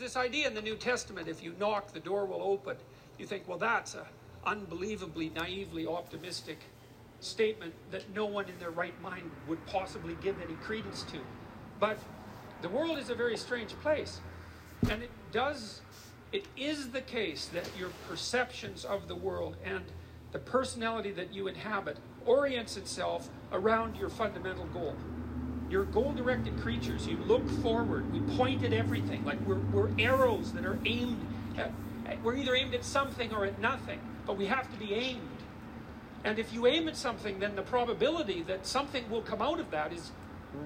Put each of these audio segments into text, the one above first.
this idea in the New Testament if you knock, the door will open. You think, well, that's an unbelievably naively optimistic statement that no one in their right mind would possibly give any credence to. But the world is a very strange place. And it does, it is the case that your perceptions of the world and the personality that you inhabit orients itself around your fundamental goal. You're goal directed creatures. You look forward. We point at everything. Like we're, we're arrows that are aimed at, we're either aimed at something or at nothing, but we have to be aimed. And if you aim at something, then the probability that something will come out of that is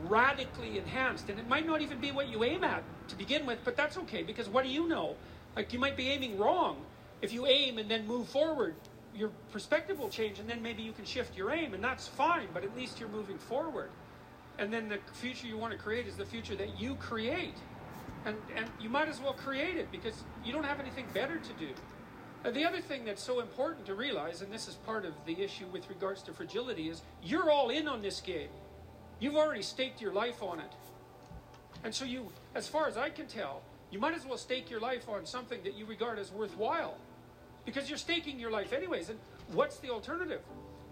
radically enhanced. And it might not even be what you aim at to begin with, but that's okay because what do you know? Like you might be aiming wrong. If you aim and then move forward, your perspective will change and then maybe you can shift your aim and that's fine, but at least you're moving forward. And then the future you want to create is the future that you create. And, and you might as well create it because you don't have anything better to do. Uh, the other thing that's so important to realize, and this is part of the issue with regards to fragility, is you're all in on this game. You've already staked your life on it. And so you, as far as I can tell, you might as well stake your life on something that you regard as worthwhile. Because you're staking your life anyways. And what's the alternative?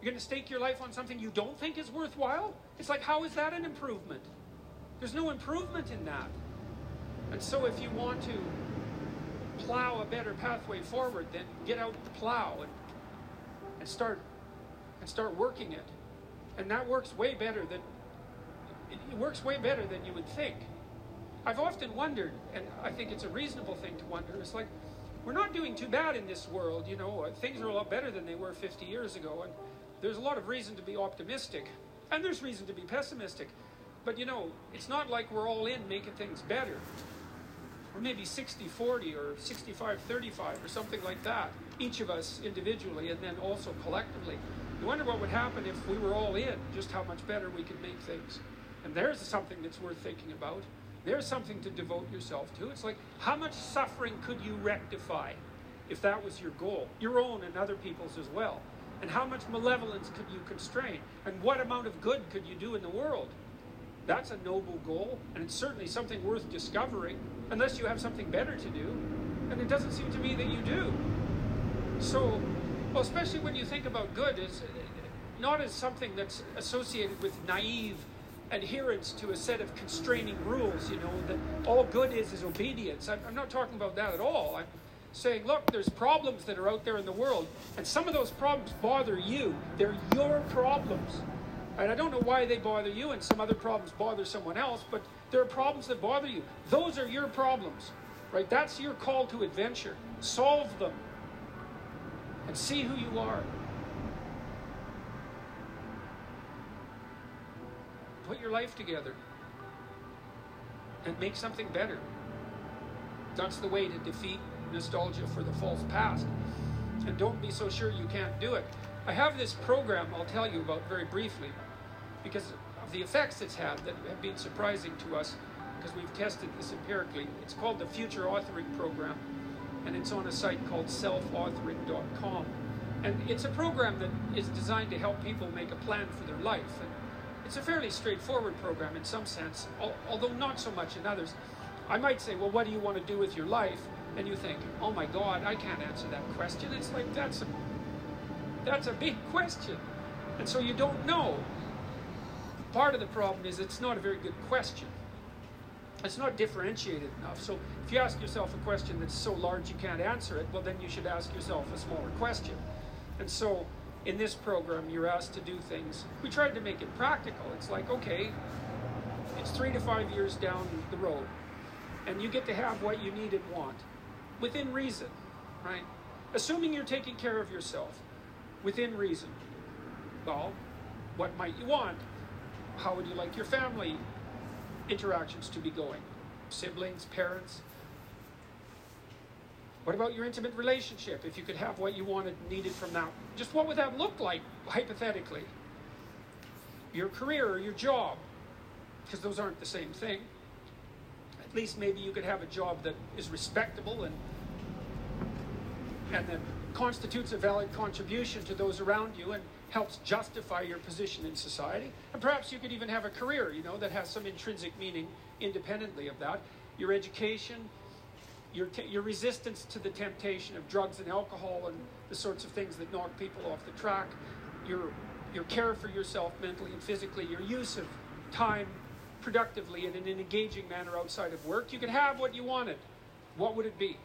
You're going to stake your life on something you don't think is worthwhile? It's like, how is that an improvement? There's no improvement in that. And so if you want to plow a better pathway forward, then get out the plow and, and start and start working it. And that works way better than it works way better than you would think. I've often wondered, and I think it's a reasonable thing to wonder, it's like we're not doing too bad in this world, you know, uh, things are a lot better than they were 50 years ago, and there's a lot of reason to be optimistic, and there's reason to be pessimistic. But you know, it's not like we're all in making things better. Or maybe 60 40 or 65 35 or something like that, each of us individually and then also collectively. You wonder what would happen if we were all in, just how much better we could make things. And there's something that's worth thinking about. There's something to devote yourself to. It's like, how much suffering could you rectify if that was your goal? Your own and other people's as well. And how much malevolence could you constrain? And what amount of good could you do in the world? That's a noble goal, and it's certainly something worth discovering, unless you have something better to do. And it doesn't seem to me that you do. So, well, especially when you think about good, as uh, not as something that's associated with naive adherence to a set of constraining rules, you know, that all good is is obedience. I'm, I'm not talking about that at all. I'm saying, look, there's problems that are out there in the world, and some of those problems bother you. They're your problems. And I don't know why they bother you and some other problems bother someone else, but there are problems that bother you. Those are your problems, right? That's your call to adventure. Solve them and see who you are. Put your life together and make something better. That's the way to defeat nostalgia for the false past. And don't be so sure you can't do it. I have this program I'll tell you about very briefly because of the effects it's had that have been surprising to us because we've tested this empirically. It's called the Future Authoring Program and it's on a site called selfauthoring.com. And it's a program that is designed to help people make a plan for their life. And it's a fairly straightforward program in some sense, although not so much in others. I might say, well, what do you want to do with your life? And you think, oh my God, I can't answer that question. It's like, that's a, that's a big question. And so you don't know. Part of the problem is it's not a very good question. It's not differentiated enough. So if you ask yourself a question that's so large you can't answer it, well, then you should ask yourself a smaller question. And so in this program, you're asked to do things. We tried to make it practical. It's like, okay, it's three to five years down the road, and you get to have what you need and want within reason, right? Assuming you're taking care of yourself within reason. Well, what might you want? How would you like your family interactions to be going? Siblings, parents, what about your intimate relationship? If you could have what you wanted, needed from that, just what would that look like, hypothetically? Your career or your job, because those aren't the same thing. At least maybe you could have a job that is respectable and and that constitutes a valid contribution to those around you and helps justify your position in society. And perhaps you could even have a career, you know, that has some intrinsic meaning independently of that. Your education, your, your resistance to the temptation of drugs and alcohol and the sorts of things that knock people off the track, your, your care for yourself mentally and physically, your use of time productively and in an engaging manner outside of work, you could have what you wanted. What would it be?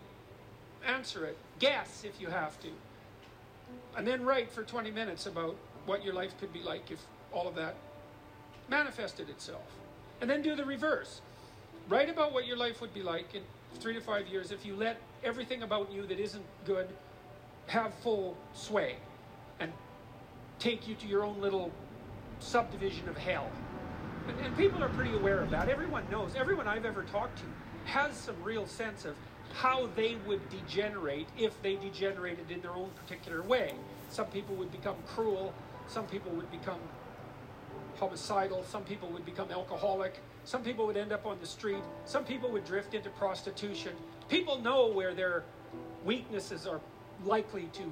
Answer it. Guess if you have to. And then write for 20 minutes about what your life could be like if all of that manifested itself. And then do the reverse. Write about what your life would be like in three to five years if you let everything about you that isn't good have full sway and take you to your own little subdivision of hell. And, people are pretty aware of that. Everyone knows. Everyone I've ever talked to has some real sense of how they would degenerate if they degenerated in their own particular way. Some people would become cruel, some people would become homicidal, some people would become alcoholic, some people would end up on the street, some people would drift into prostitution. People know where their weaknesses are likely to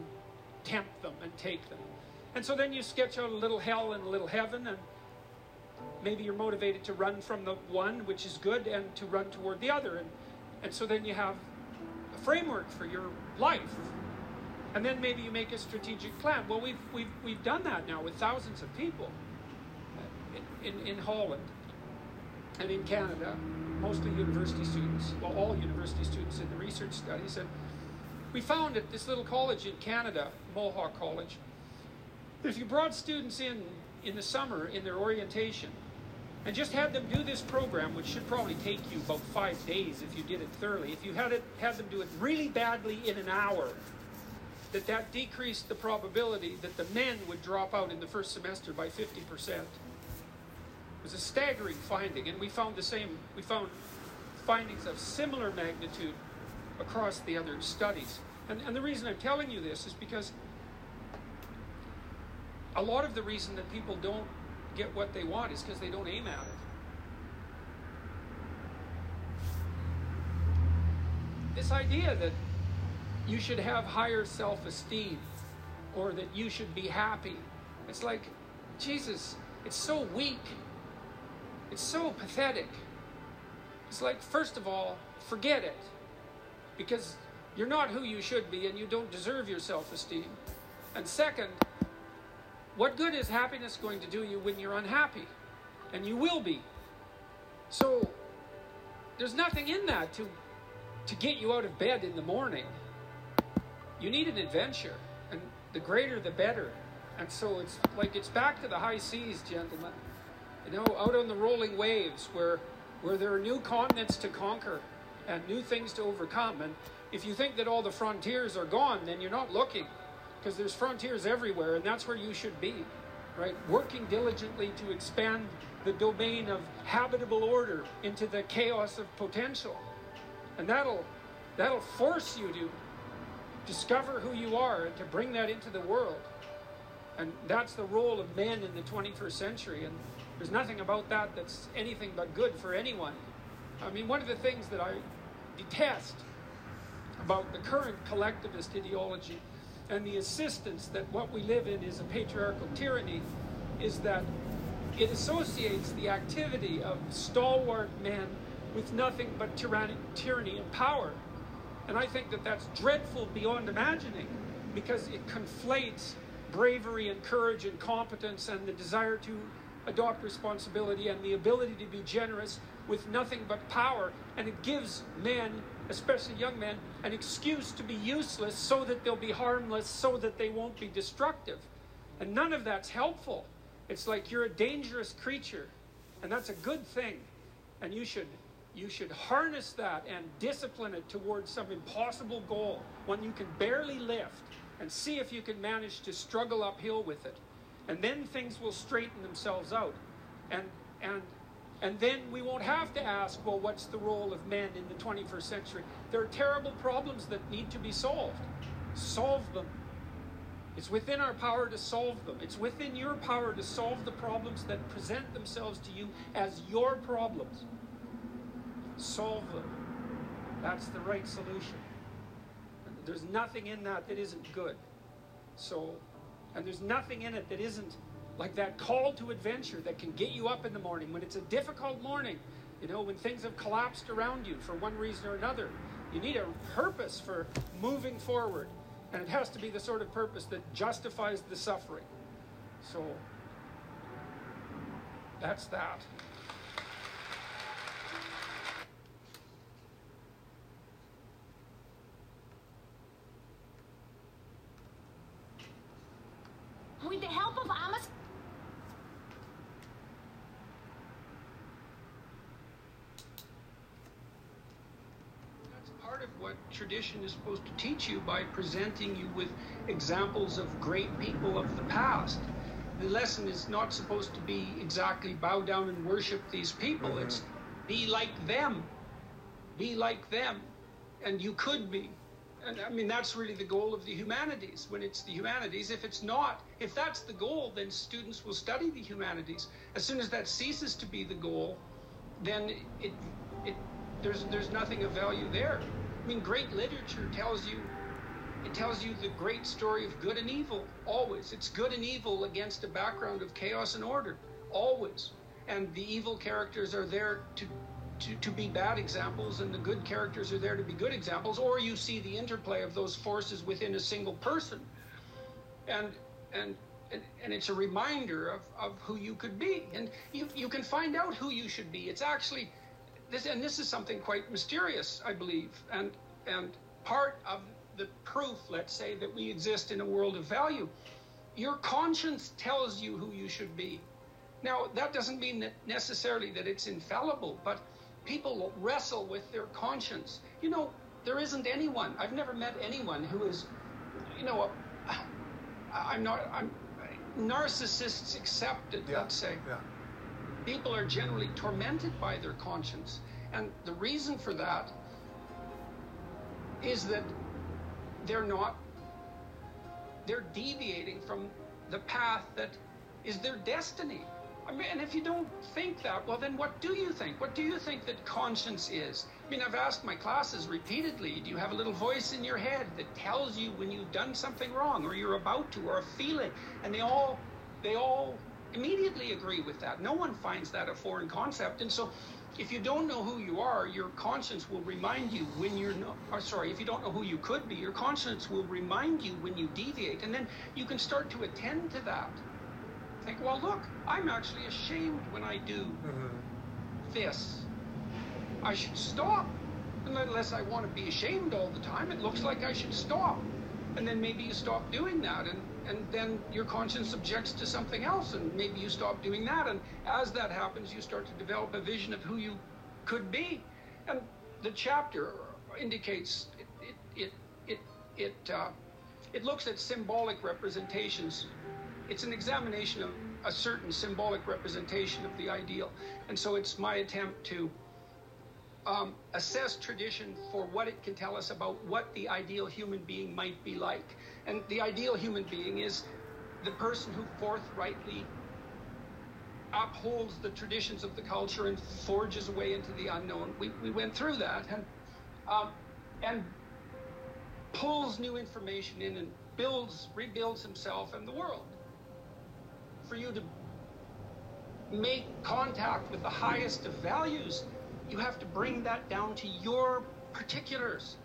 tempt them and take them. And so then you sketch out a little hell and a little heaven, and maybe you're motivated to run from the one, which is good, and to run toward the other. And, and so then you have a framework for your life. And then maybe you make a strategic plan. Well, we've, we've, we've done that now with thousands of people in, in, in Holland and in Canada, mostly university students, well, all university students in the research studies. And we found at this little college in Canada, Mohawk College, that if you brought students in in the summer in their orientation and just had them do this program, which should probably take you about five days if you did it thoroughly, if you had, it, had them do it really badly in an hour, that that decreased the probability that the men would drop out in the first semester by 50%. It was a staggering finding, and we found the same, we found findings of similar magnitude across the other studies. And, and the reason I'm telling you this is because a lot of the reason that people don't get what they want is because they don't aim at it. This idea that you should have higher self esteem or that you should be happy, it's like, Jesus, it's so weak. It's so pathetic. It's like, first of all, forget it because you're not who you should be and you don't deserve your self esteem. And second, what good is happiness going to do you when you're unhappy? And you will be. So there's nothing in that to to get you out of bed in the morning. You need an adventure, and the greater the better. And so it's like it's back to the high seas, gentlemen. You know, out on the rolling waves where where there are new continents to conquer and new things to overcome. And if you think that all the frontiers are gone, then you're not looking because there's frontiers everywhere, and that's where you should be, right? Working diligently to expand the domain of habitable order into the chaos of potential. And that'll that'll force you to discover who you are and to bring that into the world. And that's the role of men in the 21st century. And there's nothing about that that's anything but good for anyone. I mean, one of the things that I detest about the current collectivist ideology and the insistence that what we live in is a patriarchal tyranny is that it associates the activity of stalwart men with nothing but tyranny, tyranny and power. And I think that that's dreadful beyond imagining because it conflates bravery and courage and competence and the desire to adopt responsibility and the ability to be generous with nothing but power. And it gives men especially young men, an excuse to be useless so that they'll be harmless, so that they won't be destructive. And none of that's helpful. It's like you're a dangerous creature, and that's a good thing. And you should you should harness that and discipline it towards some impossible goal, one you can barely lift, and see if you can manage to struggle uphill with it. And then things will straighten themselves out. And and and then we won't have to ask, well, what's the role of men in the 21st century? There are terrible problems that need to be solved. Solve them. It's within our power to solve them. It's within your power to solve the problems that present themselves to you as your problems. Solve them. That's the right solution. There's nothing in that that isn't good. So, and there's nothing in it that isn't like that call to adventure that can get you up in the morning when it's a difficult morning, you know, when things have collapsed around you for one reason or another. You need a purpose for moving forward. And it has to be the sort of purpose that justifies the suffering. So that's that. With the help of Amos. That's part of what tradition is supposed to teach you by presenting you with examples of great people of the past. The lesson is not supposed to be exactly bow down and worship these people. Mhm. It's be like them. Be like them. And you could be. And I mean, that's really the goal of the humanities. When it's the humanities, if it's not, if that's the goal, then students will study the humanities. As soon as that ceases to be the goal, then it, it, there's, there's nothing of value there. I mean, great literature tells you, it tells you the great story of good and evil, always. It's good and evil against a background of chaos and order, always. And the evil characters are there to, to, to be bad examples, and the good characters are there to be good examples, or you see the interplay of those forces within a single person. And, and, and, and it's a reminder of, of who you could be. And you, you can find out who you should be. It's actually, this, and this is something quite mysterious, I believe, and, and part of the proof, let's say, that we exist in a world of value. Your conscience tells you who you should be. Now, that doesn't mean that necessarily that it's infallible, but people wrestle with their conscience. You know, there isn't anyone, I've never met anyone who is, you know, a, I'm not, I'm, narcissists accepted, Yeah. let's say. Yeah. People are generally tormented by their conscience. And the reason for that is that they're not, they're deviating from the path that is their destiny. I mean, and if you don't think that, well, then what do you think? What do you think that conscience is? I mean, I've asked my classes repeatedly do you have a little voice in your head that tells you when you've done something wrong or you're about to or a feeling? And they all, they all immediately agree with that. No one finds that a foreign concept. And so if you don't know who you are, your conscience will remind you when you're not, or sorry, if you don't know who you could be, your conscience will remind you when you deviate. And then you can start to attend to that. Think, well, look, I'm actually ashamed when I do Mhm. this. I should stop. Unless I want to be ashamed all the time, it looks like I should stop. And then maybe you stop doing that, and, and then your conscience objects to something else, and maybe you stop doing that. And as that happens, you start to develop a vision of who you could be. And the chapter indicates it, it, it, it, it, uh, it looks at symbolic representations it's an examination of a certain symbolic representation of the ideal. And so it's my attempt to um, assess tradition for what it can tell us about what the ideal human being might be like. And the ideal human being is the person who forthrightly upholds the traditions of the culture and forges a way into the unknown. We, we went through that and, um, and pulls new information in and builds, rebuilds himself and the world for you to make contact with the highest of values, you have to bring that down to your particulars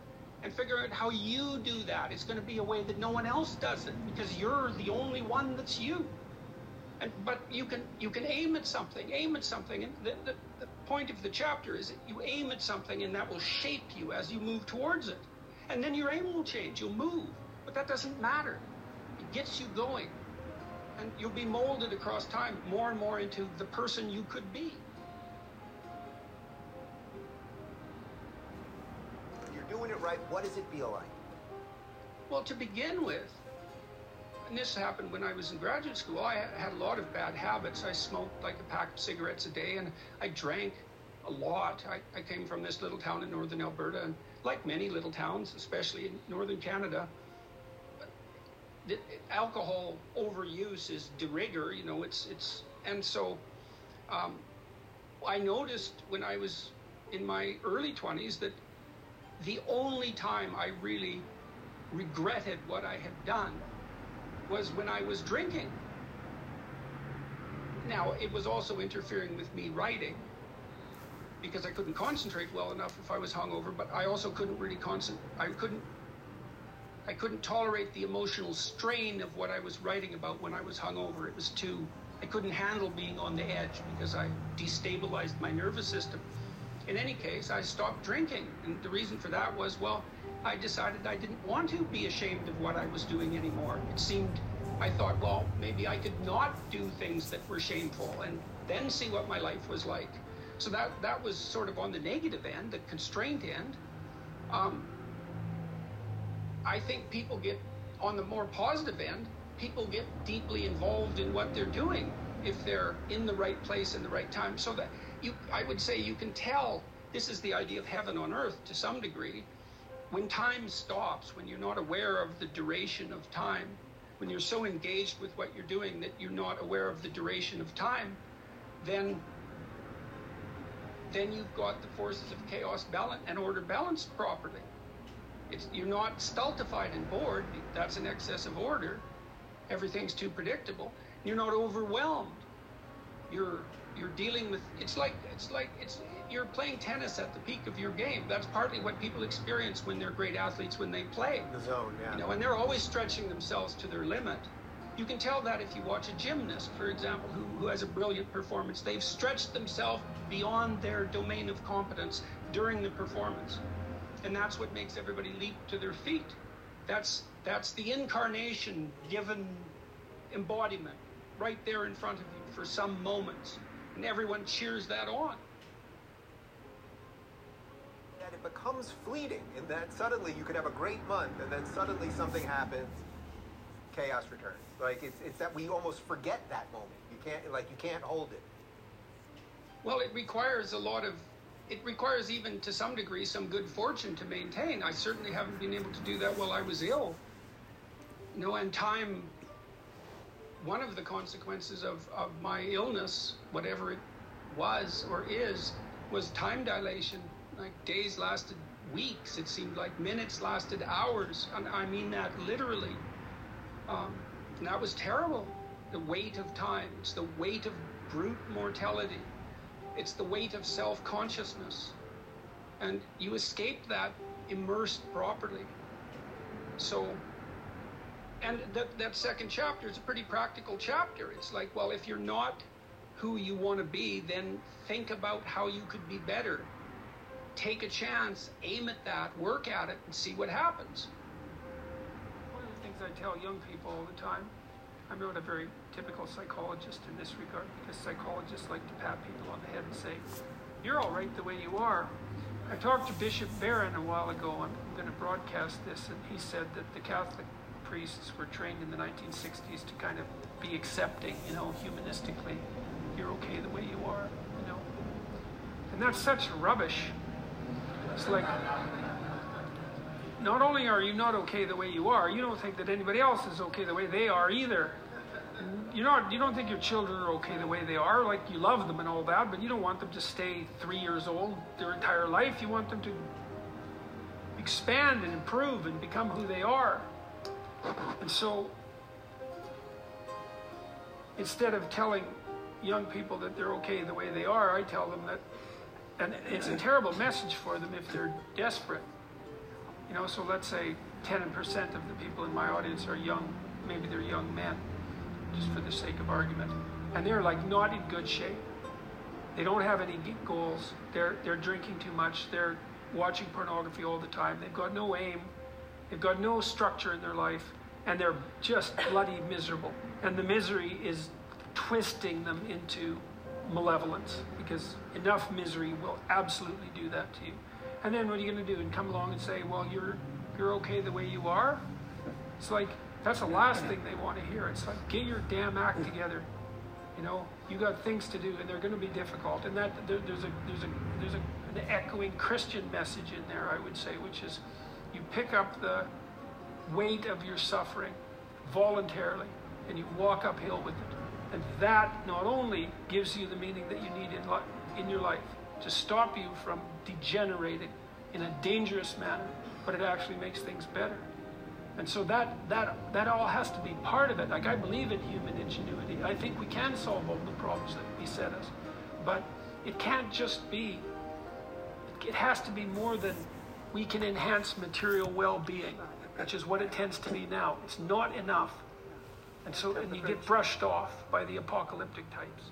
and figure out how you do that. It's going to be a way that no one else does it because you're the only one that's you. And, but you can you can aim at something, aim at something, and the, the, the point of the chapter is that you aim at something, and that will shape you as you move towards it. And then your aim will change. You'll move, but that doesn't matter. It gets you going and you'll be molded across time more and more into the person you could be. Doing it right. What does it feel like? Well, to begin with, and this happened when I was in graduate school, I had a lot of bad habits. I smoked like a pack of cigarettes a day, and I drank a lot. I, I came from this little town in northern Alberta, and like many little towns, especially in northern Canada, the alcohol overuse is de rigueur, you know, it's, it's, and so um, I noticed when I was in my early 20s that the only time I really regretted what I had done was when I was drinking. Now, it was also interfering with me writing. because I couldn't concentrate well enough if I was hungover, but I also couldn't really concentrate. I couldn't I couldn't tolerate the emotional strain of what I was writing about when I was hungover. It was too I couldn't handle being on the edge because I destabilized my nervous system. In any case, I stopped drinking, and the reason for that was well, I decided I didn't want to be ashamed of what I was doing anymore. It seemed I thought, well, maybe I could not do things that were shameful and then see what my life was like. So that that was sort of on the negative end, the constraint end. Um, I think people get on the more positive end. People get deeply involved in what they're doing if they're in the right place in the right time. So that you, I would say, you can tell. This is the idea of heaven on earth to some degree. When time stops, when you're not aware of the duration of time, when you're so engaged with what you're doing that you're not aware of the duration of time, then then you've got the forces of chaos balance and order balanced properly. It's, you're not stultified and bored. That's an excess of order. Everything's too predictable. You're not overwhelmed. You're you're dealing with. It's like it's like it's you're playing tennis at the peak of your game. That's partly what people experience when they're great athletes when they play. The zone, yeah. You know, and they're always stretching themselves to their limit. You can tell that if you watch a gymnast, for example, who, who has a brilliant performance. They've stretched themselves beyond their domain of competence during the performance. And that's what makes everybody leap to their feet. That's, that's the incarnation given embodiment right there in front of you for some moments. And everyone cheers that on. That it becomes fleeting, in that suddenly you could have a great month, and then suddenly something happens, chaos returns. Like it's it's that we almost forget that moment. You can't like you can't hold it. Well, it requires a lot of, it requires even to some degree some good fortune to maintain. I certainly haven't been able to do that while I was ill. You know, and time, one of the consequences of, of my illness, whatever it was or is, was time dilation. Like days lasted weeks, it seemed like minutes lasted hours. And I mean that literally. Um, and that was terrible. The weight of time, it's the weight of brute mortality. It's the weight of self consciousness. And you escape that immersed properly. So, and that, that second chapter is a pretty practical chapter. It's like, well, if you're not who you want to be, then think about how you could be better. Take a chance, aim at that, work at it, and see what happens. One of the things I tell young people all the time I'm not a very typical psychologist in this regard because psychologists like to pat people on the head and say, You're all right the way you are. I talked to Bishop Barron a while ago, I'm going to broadcast this, and he said that the Catholic priests were trained in the 1960s to kind of be accepting, you know, humanistically. You're okay the way you are, you know. And that's such rubbish. It's like, not only are you not okay the way you are, you don't think that anybody else is okay the way they are either. You're not, you don't think your children are okay the way they are, like you love them and all that, but you don't want them to stay three years old their entire life. You want them to expand and improve and become who they are. And so, instead of telling young people that they're okay the way they are, I tell them that, and it's a terrible message for them if they're desperate. You know, so let's say 10% of the people in my audience are young, maybe they're young men, just for the sake of argument. And they're like not in good shape. They don't have any goals. They're, they're drinking too much. They're watching pornography all the time. They've got no aim. They've got no structure in their life. And they're just bloody miserable. And the misery is twisting them into malevolence because enough misery will absolutely do that to you. And then what are you going to do? And come along and say, well, you're, you're okay the way you are? It's like, that's the last thing they want to hear. It's like, get your damn act together. You know, you got things to do, and they're going to be difficult. And that there, there's a there's a there's a, an echoing Christian message in there, I would say, which is, pick up the weight of your suffering voluntarily, and you walk uphill with it. And that not only gives you the meaning that you need in in your life, to stop you from degenerating in a dangerous manner, but it actually makes things better. And so that that that all has to be part of it. Like I believe in human ingenuity. I think we can solve all the problems that beset us. But it can't just be it has to be more than we can enhance material well-being, which is what it tends to be now. It's not enough. And so and you get brushed off by the apocalyptic types.